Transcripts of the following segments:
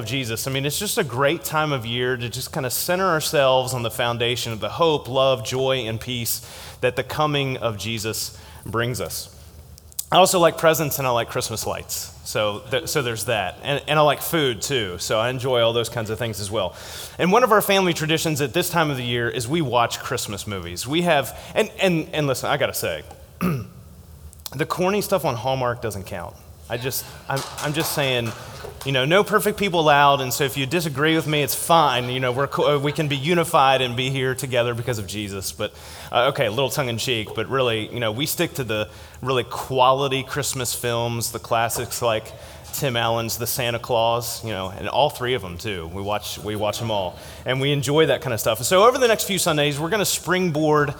of Jesus. I mean, it's just a great time of year to just kind of center ourselves on the foundation of the hope, love, joy, and peace that the coming of Jesus brings us. I also like presents and I like Christmas lights. So, th- so there's that. And, and I like food too. So I enjoy all those kinds of things as well. And one of our family traditions at this time of the year is we watch Christmas movies. We have, and, and, and listen, I got to say, the corny stuff on Hallmark doesn't count. I just, I'm, I'm just saying, you know, no perfect people allowed. And so if you disagree with me, it's fine. You know, we're, uh, we can be unified and be here together because of Jesus. But, uh, okay, a little tongue in cheek, but really, you know, we stick to the really quality Christmas films, the classics like Tim Allen's The Santa Clause, you know, and all three of them too. We watch, we watch them all, and we enjoy that kind of stuff. so over the next few Sundays, we're going to springboard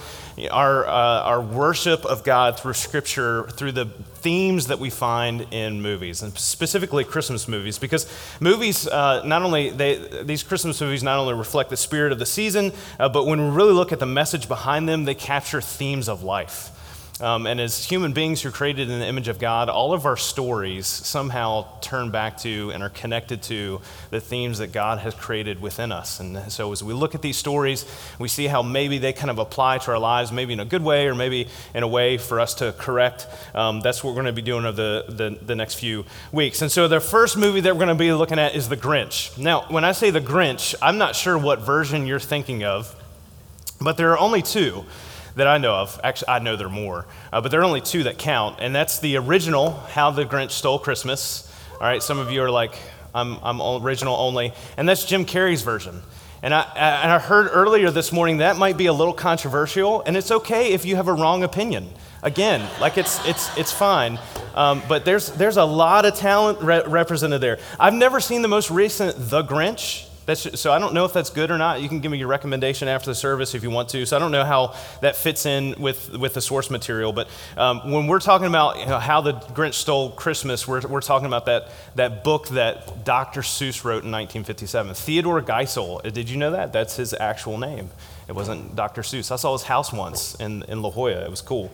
our, uh, our worship of God through Scripture, through the themes that we find in movies, and specifically Christmas movies, because movies uh, not only they, these Christmas movies not only reflect the spirit of the season, uh, but when we really look at the message behind them, they capture themes of life. Um, and as human beings who are created in the image of God, all of our stories somehow turn back to and are connected to the themes that God has created within us. And so as we look at these stories, we see how maybe they kind of apply to our lives, maybe in a good way or maybe in a way for us to correct. Um, that's what we're going to be doing over the, the, the next few weeks. And so the first movie that we're going to be looking at is The Grinch. Now, when I say The Grinch, I'm not sure what version you're thinking of, but there are only two that I know of. Actually, I know there are more, uh, but there are only two that count, and that's the original How the Grinch Stole Christmas. All right, some of you are like, I'm, I'm original only, and that's Jim Carrey's version. And I, and I heard earlier this morning that might be a little controversial, and it's okay if you have a wrong opinion. Again, like it's, it's, it's fine. Um, but there's, there's a lot of talent re- represented there. I've never seen the most recent The Grinch. That's, so I don't know if that's good or not. You can give me your recommendation after the service if you want to. So I don't know how that fits in with, with the source material. But um, when we're talking about you know, how the Grinch stole Christmas, we're, we're talking about that, that book that Dr. Seuss wrote in 1957. Theodore Geisel. Did you know that? That's his actual name. It wasn't Dr. Seuss. I saw his house once in, in La Jolla. It was cool.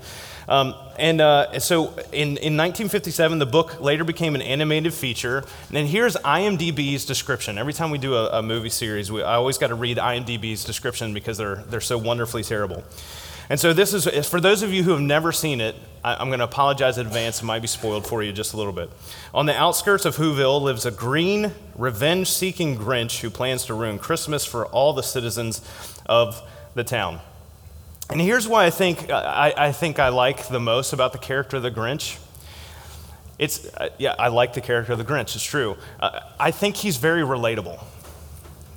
Um, and uh, so in, in 1957, the book later became an animated feature. And here's IMDb's description. Every time we do a, a movie series, we, I always got to read IMDb's description because they're, they're so wonderfully terrible. And so this is, for those of you who have never seen it, I, am going to apologize in advance. It might be spoiled for you just a little bit. On the outskirts of Whoville lives a green, revenge seeking Grinch who plans to ruin Christmas for all the citizens of the town. And here's why I think I, I, think I like the most about the character of the Grinch. It's, uh, yeah, I like the character of the Grinch, it's true. Uh, I think he's very relatable.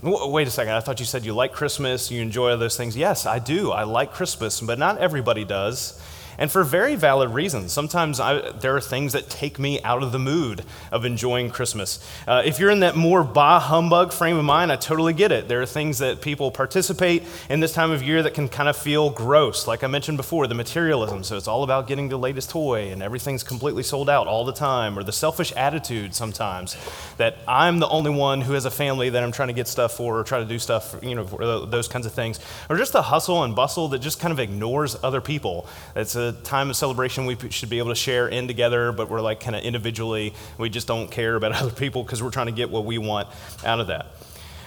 Wait a second, I thought you said you like Christmas, you enjoy those things. Yes, I do. I like Christmas, but not everybody does and for very valid reasons. Sometimes I, there are things that take me out of the mood of enjoying Christmas. Uh, if you're in that more bah humbug frame of mind, I totally get it. There are things that people participate in this time of year that can kind of feel gross. Like I mentioned before, the materialism. So it's all about getting the latest toy and everything's completely sold out all the time, or the selfish attitude sometimes that I'm the only one who has a family that I'm trying to get stuff for or try to do stuff, you know, those kinds of things. Or just the hustle and bustle that just kind of ignores other people. It's a time of celebration we should be able to share in together, but we're like kind of individually. We just don't care about other people because we're trying to get what we want out of that.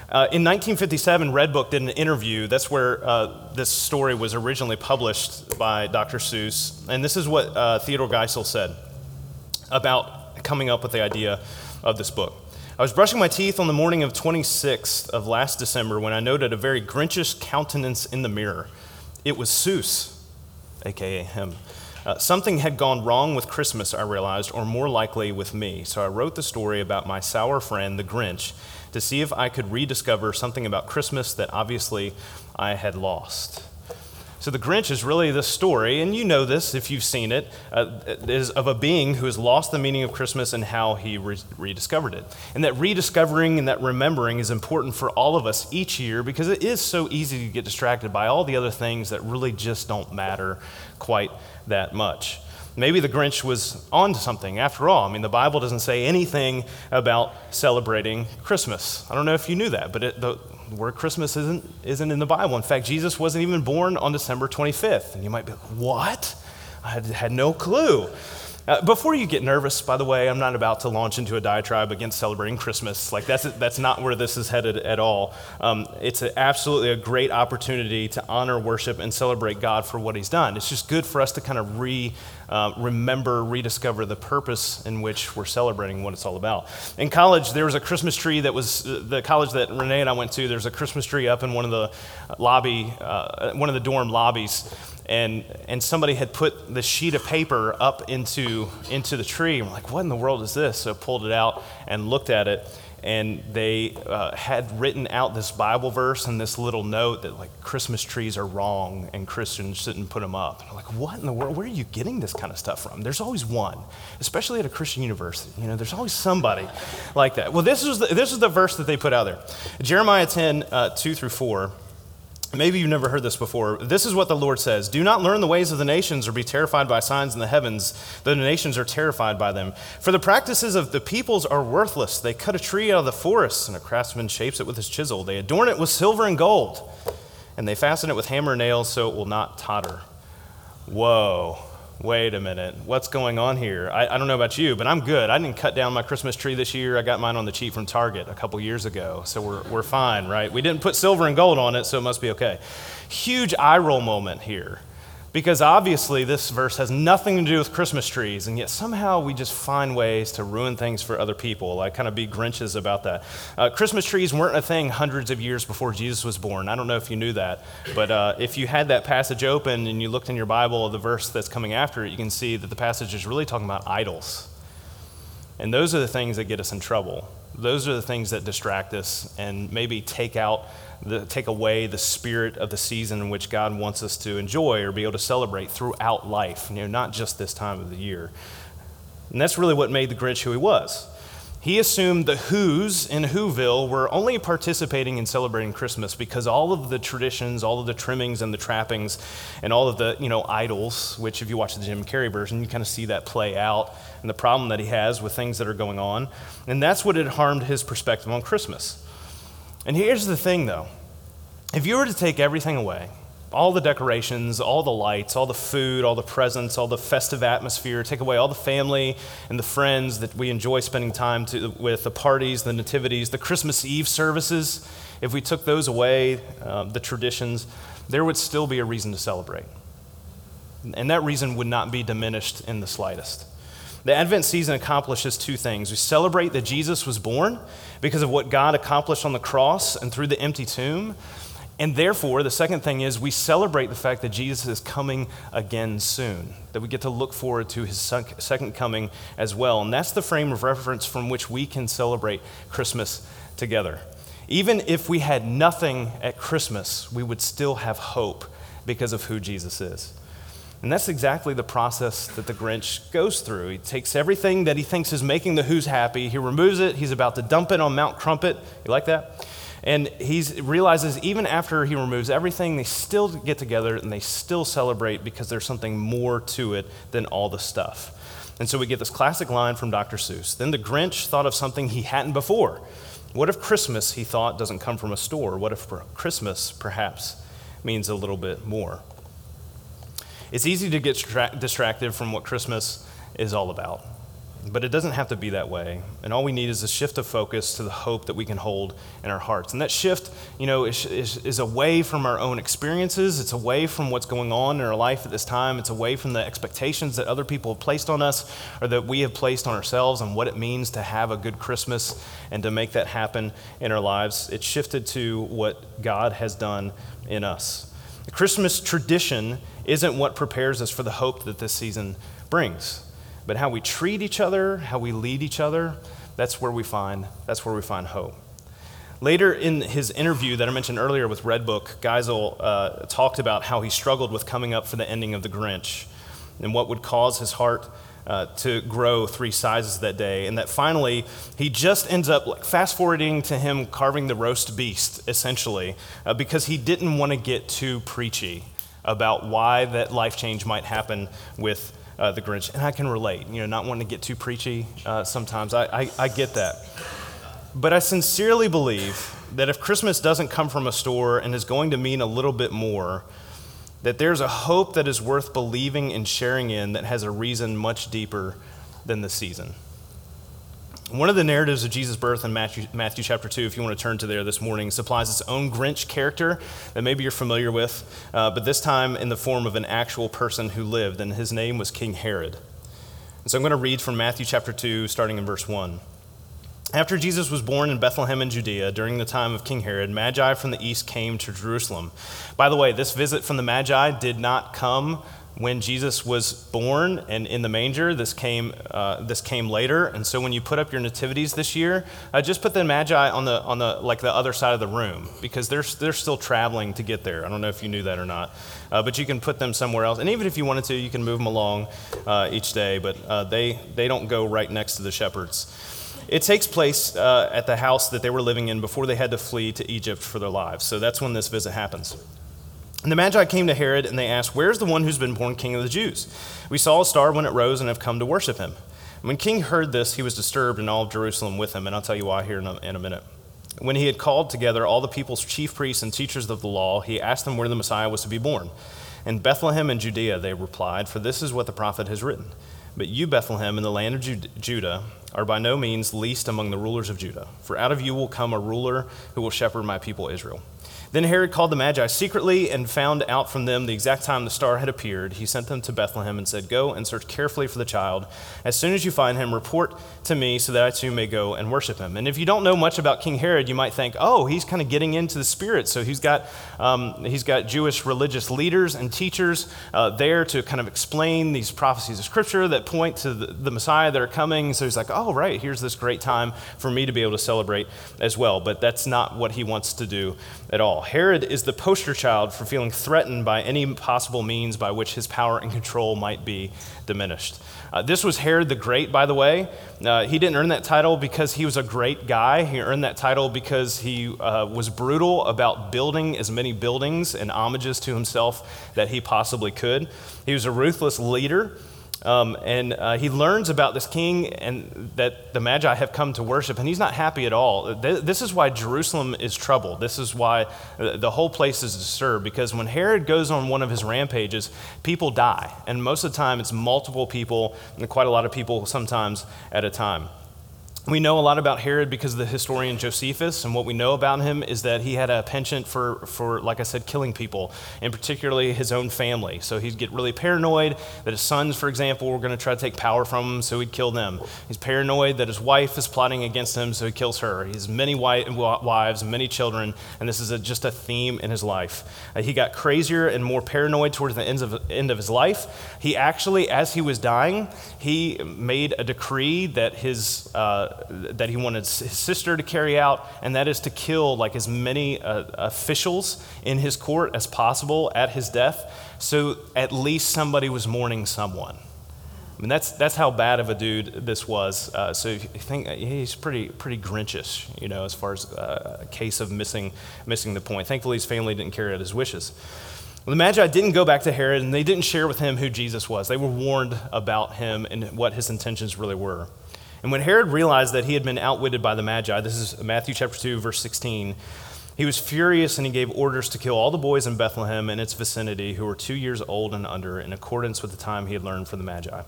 Uh, in 1957, Redbook did an interview. That's where uh, this story was originally published by Dr. Seuss. And this is what uh, Theodore Geisel said about coming up with the idea of this book. I was brushing my teeth on the morning of 26th of last December when I noted a very Grinchish countenance in the mirror. It was Seuss aka him. Uh, something had gone wrong with Christmas, I realized, or more likely with me. So I wrote the story about my sour friend, the Grinch, to see if I could rediscover something about Christmas that obviously I had lost. So the Grinch is really the story, and you know this if you've seen it, uh, is of a being who has lost the meaning of Christmas and how he re- rediscovered it. And that rediscovering and that remembering is important for all of us each year because it is so easy to get distracted by all the other things that really just don't matter quite that much. Maybe the Grinch was on to something after all. I mean, the Bible doesn't say anything about celebrating Christmas. I don't know if you knew that, but it, the, word Christmas isn't, isn't in the Bible. In fact, Jesus wasn't even born on December 25th. And you might be like, what? I had, had no clue. Uh, before you get nervous, by the way, I'm not about to launch into a diatribe against celebrating Christmas. Like that's that's not where this is headed at all. Um, it's a, absolutely a great opportunity to honor, worship, and celebrate God for what He's done. It's just good for us to kind of re uh, remember, rediscover the purpose in which we're celebrating what it's all about. In college, there was a Christmas tree that was uh, the college that Renee and I went to. There's a Christmas tree up in one of the lobby, uh, one of the dorm lobbies and and somebody had put the sheet of paper up into into the tree. I'm like, what in the world is this? So I pulled it out and looked at it, and they uh, had written out this Bible verse and this little note that like Christmas trees are wrong and Christians shouldn't put them up. And I'm like, what in the world? Where are you getting this kind of stuff from? There's always one, especially at a Christian university. You know, there's always somebody like that. Well, this is the, this is the verse that they put out there, Jeremiah 10, uh, 2 through 4. Maybe you've never heard this before. This is what the Lord says Do not learn the ways of the nations or be terrified by signs in the heavens, though the nations are terrified by them. For the practices of the peoples are worthless. They cut a tree out of the forest, and a craftsman shapes it with his chisel. They adorn it with silver and gold, and they fasten it with hammer and nails so it will not totter. Whoa wait a minute, what's going on here? I, I, don't know about you, but I'm good. I didn't cut down my Christmas tree this year. I got mine on the cheap from Target a couple years ago, so we're, we're fine, right? We didn't put silver and gold on it, so it must be okay. Huge eye roll moment here. Because obviously, this verse has nothing to do with Christmas trees, and yet somehow we just find ways to ruin things for other people. like kind of be Grinches about that. Uh, Christmas trees weren't a thing hundreds of years before Jesus was born. I don't know if you knew that, but uh, if you had that passage open and you looked in your Bible, the verse that's coming after it, you can see that the passage is really talking about idols. And those are the things that get us in trouble. Those are the things that distract us and maybe take out the, take away the spirit of the season in which God wants us to enjoy or be able to celebrate throughout life, you know, not just this time of the year. And that's really what made the Grinch who he was. He assumed the Who's in Whoville were only participating in celebrating Christmas because all of the traditions, all of the trimmings and the trappings, and all of the you know idols, which if you watch the Jim Carrey version, you kind of see that play out and the problem that he has with things that are going on, and that's what had harmed his perspective on Christmas. And here's the thing though if you were to take everything away, all the decorations, all the lights, all the food, all the presents, all the festive atmosphere, take away all the family and the friends that we enjoy spending time to, with, the parties, the nativities, the Christmas Eve services, if we took those away, uh, the traditions, there would still be a reason to celebrate. And that reason would not be diminished in the slightest. The Advent season accomplishes two things. We celebrate that Jesus was born because of what God accomplished on the cross and through the empty tomb. And therefore, the second thing is we celebrate the fact that Jesus is coming again soon, that we get to look forward to his second coming as well. And that's the frame of reference from which we can celebrate Christmas together. Even if we had nothing at Christmas, we would still have hope because of who Jesus is. And that's exactly the process that the Grinch goes through. He takes everything that he thinks is making the Who's happy, he removes it, he's about to dump it on Mount Crumpit. You like that? And he realizes even after he removes everything, they still get together and they still celebrate because there's something more to it than all the stuff. And so we get this classic line from Dr. Seuss. Then the Grinch thought of something he hadn't before. What if Christmas, he thought, doesn't come from a store? What if Christmas, perhaps, means a little bit more? It's easy to get distracted from what Christmas is all about. But it doesn't have to be that way. And all we need is a shift of focus to the hope that we can hold in our hearts. And that shift, you know, is, is, is, away from our own experiences. It's away from what's going on in our life at this time. It's away from the expectations that other people have placed on us or that we have placed on ourselves and what it means to have a good Christmas and to make that happen in our lives. It's shifted to what God has done in us. The Christmas tradition isn't what prepares us for the hope that this season brings. But how we treat each other, how we lead each other, that's where we find, that's where we find hope. Later in his interview that I mentioned earlier with Redbook, Geisel uh, talked about how he struggled with coming up for the ending of The Grinch and what would cause his heart uh, to grow three sizes that day. And that finally, he just ends up like, fast forwarding to him carving the roast beast, essentially, uh, because he didn't want to get too preachy about why that life change might happen with uh, the Grinch. And I can relate, you know, not wanting to get too preachy uh, sometimes. I, I, I get that. But I sincerely believe that if Christmas doesn't come from a store and is going to mean a little bit more, that there's a hope that is worth believing and sharing in that has a reason much deeper than the season. One of the narratives of Jesus' birth in Matthew, Matthew chapter 2, if you want to turn to there this morning, supplies its own Grinch character that maybe you're familiar with, uh, but this time in the form of an actual person who lived, and his name was King Herod. And so I'm going to read from Matthew chapter 2, starting in verse 1. After Jesus was born in Bethlehem in Judea during the time of King Herod, Magi from the east came to Jerusalem. By the way, this visit from the Magi did not come when Jesus was born and in the manger. This came, uh, this came later. And so when you put up your nativities this year, uh, just put the Magi on the, on the, like the other side of the room because they're, they're still traveling to get there. I don't know if you knew that or not. Uh, but you can put them somewhere else. And even if you wanted to, you can move them along uh, each day. But uh, they, they don't go right next to the shepherds. It takes place uh, at the house that they were living in before they had to flee to Egypt for their lives. So that's when this visit happens. And the Magi came to Herod and they asked, Where's the one who's been born king of the Jews? We saw a star when it rose and have come to worship him. When King heard this, he was disturbed, and all of Jerusalem with him. And I'll tell you why here in a, in a minute. When he had called together all the people's chief priests and teachers of the law, he asked them where the Messiah was to be born. In Bethlehem in Judea, they replied, For this is what the prophet has written. But you, Bethlehem, in the land of Judah, are by no means least among the rulers of Judah, for out of you will come a ruler who will shepherd my people Israel. Then Herod called the Magi secretly and found out from them the exact time the star had appeared. He sent them to Bethlehem and said, Go and search carefully for the child. As soon as you find him, report to me so that I too may go and worship him. And if you don't know much about King Herod, you might think, oh, he's kind of getting into the spirit. So he's got, um, he's got Jewish religious leaders and teachers uh, there to kind of explain these prophecies of Scripture that point to the, the Messiah that are coming. So he's like, oh, right, here's this great time for me to be able to celebrate as well. But that's not what he wants to do at all. Herod is the poster child for feeling threatened by any possible means by which his power and control might be diminished. Uh, this was Herod the Great, by the way. Uh, he didn't earn that title because he was a great guy. He earned that title because he uh, was brutal about building as many buildings and homages to himself that he possibly could. He was a ruthless leader. Um, and uh, he learns about this king and that the Magi have come to worship, and he's not happy at all. This is why Jerusalem is troubled. This is why uh, the whole place is disturbed, because when Herod goes on one of his rampages, people die. And most of the time, it's multiple people, and quite a lot of people sometimes at a time. We know a lot about Herod because of the historian Josephus, and what we know about him is that he had a penchant for, for, like I said, killing people, and particularly his own family. So he'd get really paranoid that his sons, for example, were going to try to take power from him, so he'd kill them. He's paranoid that his wife is plotting against him, so he kills her. He has many wives many children, and this is a, just a theme in his life. Uh, he got crazier and more paranoid towards the end of, end of his life. He actually, as he was dying, he made a decree that his uh, that he wanted his sister to carry out, and that is to kill like as many uh, officials in his court as possible at his death, so at least somebody was mourning someone. I mean, that's, that's how bad of a dude this was. Uh, so you think he's pretty, pretty Grinchish, you know, as far as uh, a case of missing, missing the point. Thankfully, his family didn't carry out his wishes. Well, the Magi didn't go back to Herod, and they didn't share with him who Jesus was. They were warned about him and what his intentions really were. And when Herod realized that he had been outwitted by the Magi, this is Matthew chapter 2, verse 16, he was furious and he gave orders to kill all the boys in Bethlehem and its vicinity who were two years old and under, in accordance with the time he had learned from the Magi.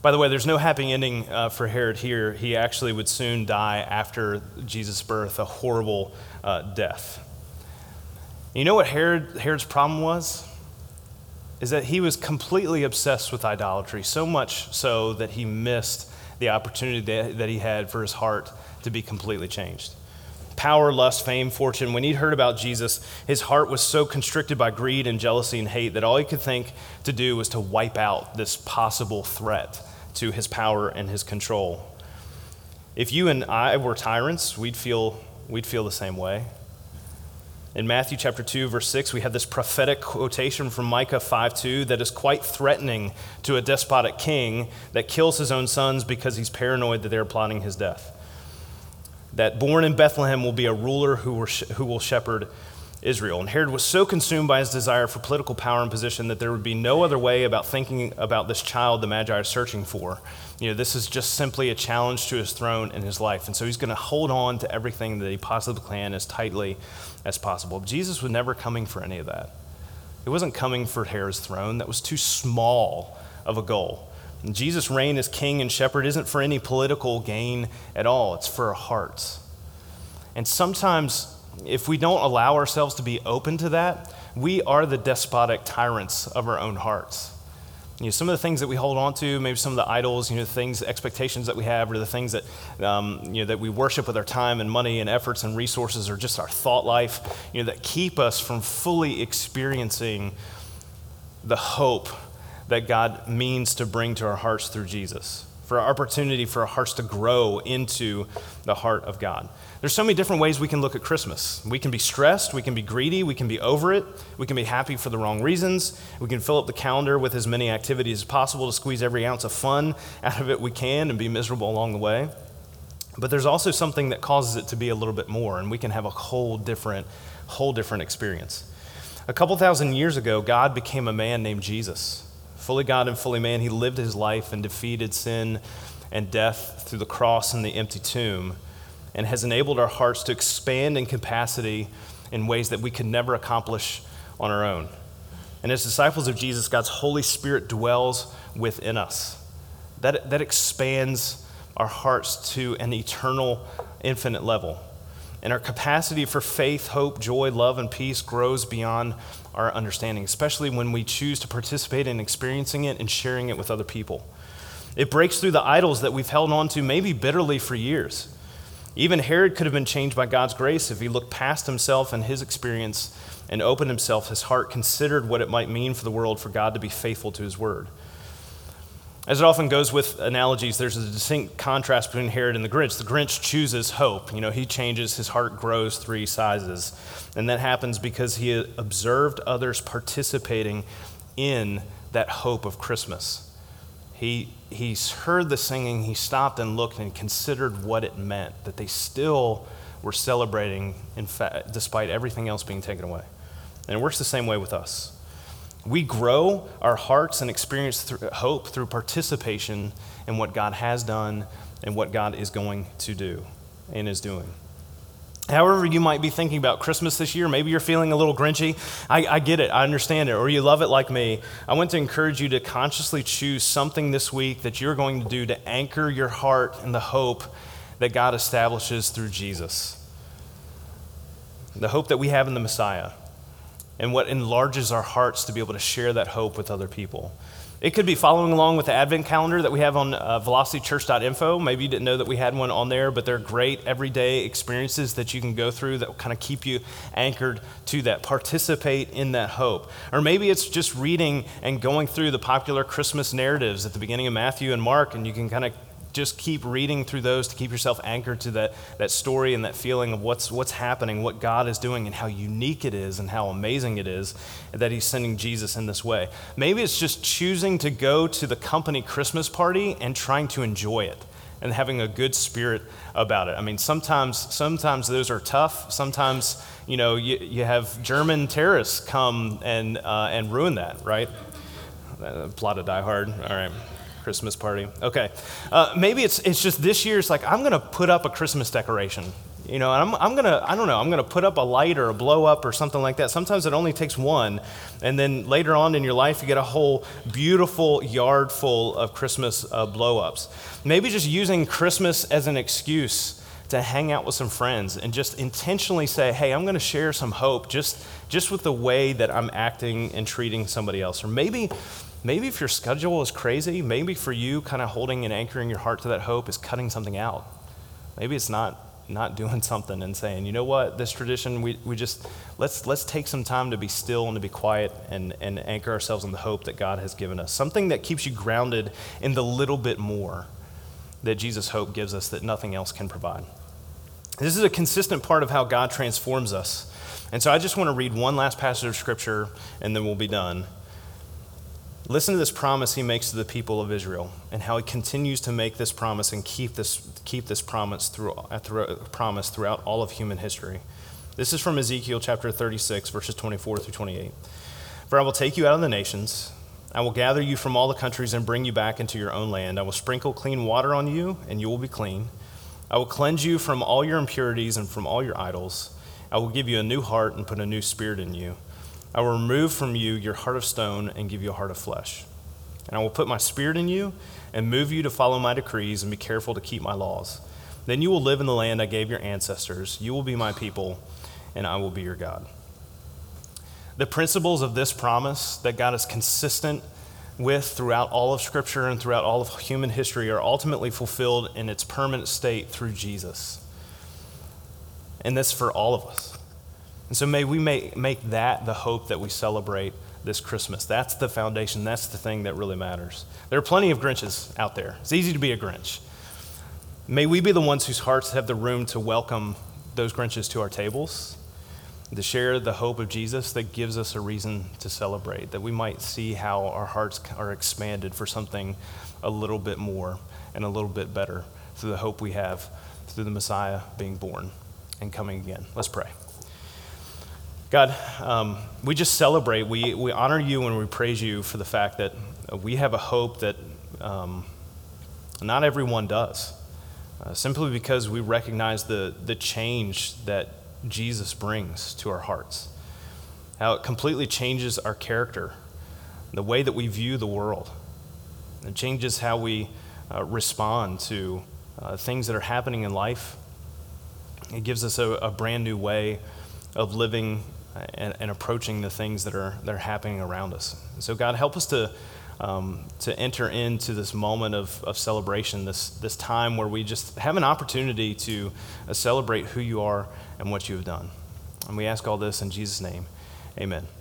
By the way, there's no happy ending uh, for Herod here. He actually would soon die after Jesus' birth, a horrible uh, death. You know what Herod, Herod's problem was? Is that he was completely obsessed with idolatry, so much so that he missed the opportunity that, he had for his heart to be completely changed. Power, lust, fame, fortune. When he heard about Jesus, his heart was so constricted by greed and jealousy and hate that all he could think to do was to wipe out this possible threat to his power and his control. If you and I were tyrants, we'd feel, we'd feel the same way. In Matthew chapter 2, verse 6, we have this prophetic quotation from Micah 5 2 that is quite threatening to a despotic king that kills his own sons because he's paranoid that they're plotting his death. That born in Bethlehem will be a ruler who will shepherd Israel. And Herod was so consumed by his desire for political power and position that there would be no other way about thinking about this child the Magi are searching for. You know, this is just simply a challenge to his throne and his life. And so he's going to hold on to everything that he possibly can as tightly as possible. Jesus was never coming for any of that. He wasn't coming for Herod's throne, that was too small of a goal. And Jesus' reign as king and shepherd isn't for any political gain at all, it's for our hearts. And sometimes, if we don't allow ourselves to be open to that, we are the despotic tyrants of our own hearts. You know, some of the things that we hold on to, maybe some of the idols, you know, things, expectations that we have, or the things that, um, you know, that we worship with our time and money and efforts and resources, or just our thought life, you know, that keep us from fully experiencing the hope that God means to bring to our hearts through Jesus, for our opportunity for our hearts to grow into the heart of God. There's so many different ways we can look at Christmas. We can be stressed, we can be greedy, we can be over it, we can be happy for the wrong reasons, we can fill up the calendar with as many activities as possible to squeeze every ounce of fun out of it we can and be miserable along the way. But there's also something that causes it to be a little bit more, and we can have a whole different, whole different experience. A couple thousand years ago, God became a man named Jesus. Fully God and fully man, he lived his life and defeated sin and death through the cross and the empty tomb and has enabled our hearts to expand in capacity in ways that we could never accomplish on our own. And as disciples of Jesus, God's Holy Spirit dwells within us. That, that expands our hearts to an eternal, infinite level. And our capacity for faith, hope, joy, love, and peace grows beyond our understanding, especially when we choose to participate in experiencing it and sharing it with other people. It breaks through the idols that we've held on to, maybe bitterly for years. Even Herod could have been changed by God's grace if he looked past himself and his experience and opened himself, his heart, considered what it might mean for the world for God to be faithful to his word. As it often goes with analogies, there's a distinct contrast between Herod and the Grinch. The Grinch chooses hope. You know, he changes, his heart grows three sizes. And that happens because he observed others participating in that hope of Christmas. He, he heard the singing, he stopped and looked and considered what it meant, that they still were celebrating in despite everything else being taken away. And it works the same way with us. We grow our hearts and experience hope through participation in what God has done and what God is going to do and is doing. However, you might be thinking about Christmas this year, maybe you're feeling a little grinchy. I, I, get it, I understand it, or you love it like me. I want to encourage you to consciously choose something this week that you're going to do to anchor your heart in the hope that God establishes through Jesus. The hope that we have in the Messiah, and what enlarges our hearts to be able to share that hope with other people. It could be following along with the Advent calendar that we have on uh, velocitychurch.info. Maybe you didn't know that we had one on there, but they're great everyday experiences that you can go through that kind of keep you anchored to that. Participate in that hope. Or maybe it's just reading and going through the popular Christmas narratives at the beginning of Matthew and Mark, and you can kind of just keep reading through those to keep yourself anchored to that, that story and that feeling of what's, what's happening, what God is doing, and how unique it is and how amazing it is that He's sending Jesus in this way. Maybe it's just choosing to go to the company Christmas party and trying to enjoy it and having a good spirit about it. I mean, sometimes, sometimes those are tough. Sometimes, you know, you, you have German terrorists come and, uh, and ruin that, right? Uh, plot of Die Hard. All right. Christmas party. Okay. Uh, maybe it's, it's just this year, it's like, I'm going to put up a Christmas decoration. You know, I'm, I'm going to, I don't know, I'm going to put up a light or a blow up or something like that. Sometimes it only takes one. And then later on in your life, you get a whole beautiful yard full of Christmas uh, blow ups. Maybe just using Christmas as an excuse to hang out with some friends and just intentionally say, hey, I'm going to share some hope just, just with the way that I'm acting and treating somebody else. Or maybe maybe if your schedule is crazy, maybe for you, kind of holding and anchoring your heart to that hope is cutting something out. Maybe it's not not doing something and saying, you know what, this tradition, we, we just, let's, let's take some time to be still and to be quiet and, and anchor ourselves in the hope that God has given us. Something that keeps you grounded in the little bit more that Jesus' hope gives us that nothing else can provide. This is a consistent part of how God transforms us. And so I just want to read one last passage of scripture and then we'll be done. Listen to this promise he makes to the people of Israel and how he continues to make this promise and keep this, keep this promise, through, uh, through, promise throughout all of human history. This is from Ezekiel chapter 36, verses 24 through 28. For I will take you out of the nations, I will gather you from all the countries and bring you back into your own land. I will sprinkle clean water on you, and you will be clean. I will cleanse you from all your impurities and from all your idols. I will give you a new heart and put a new spirit in you. I will remove from you your heart of stone and give you a heart of flesh. And I will put my spirit in you and move you to follow my decrees and be careful to keep my laws. Then you will live in the land I gave your ancestors. You will be my people, and I will be your God. The principles of this promise that God is consistent with throughout all of Scripture and throughout all of human history are ultimately fulfilled in its permanent state through Jesus. And this for all of us. And so may we make, make that the hope that we celebrate this Christmas. That's the foundation. That's the thing that really matters. There are plenty of Grinches out there. It's easy to be a Grinch. May we be the ones whose hearts have the room to welcome those Grinches to our tables, to share the hope of Jesus that gives us a reason to celebrate, that we might see how our hearts are expanded for something a little bit more and a little bit better through the hope we have through the Messiah being born and coming again. Let's pray. God, um, we just celebrate. We, we honor you and we praise you for the fact that we have a hope that um, not everyone does. Uh, simply because we recognize the, the change that Jesus brings to our hearts, how it completely changes our character, the way that we view the world. It changes how we uh, respond to uh, things that are happening in life. It gives us a, a brand new way of living and, and, approaching the things that are, that are happening around us. So, God, help us to, um, to enter into this moment of, of celebration, this, this time where we just have an opportunity to uh, celebrate who you are and what you have done. And we ask all this in Jesus' name. Amen.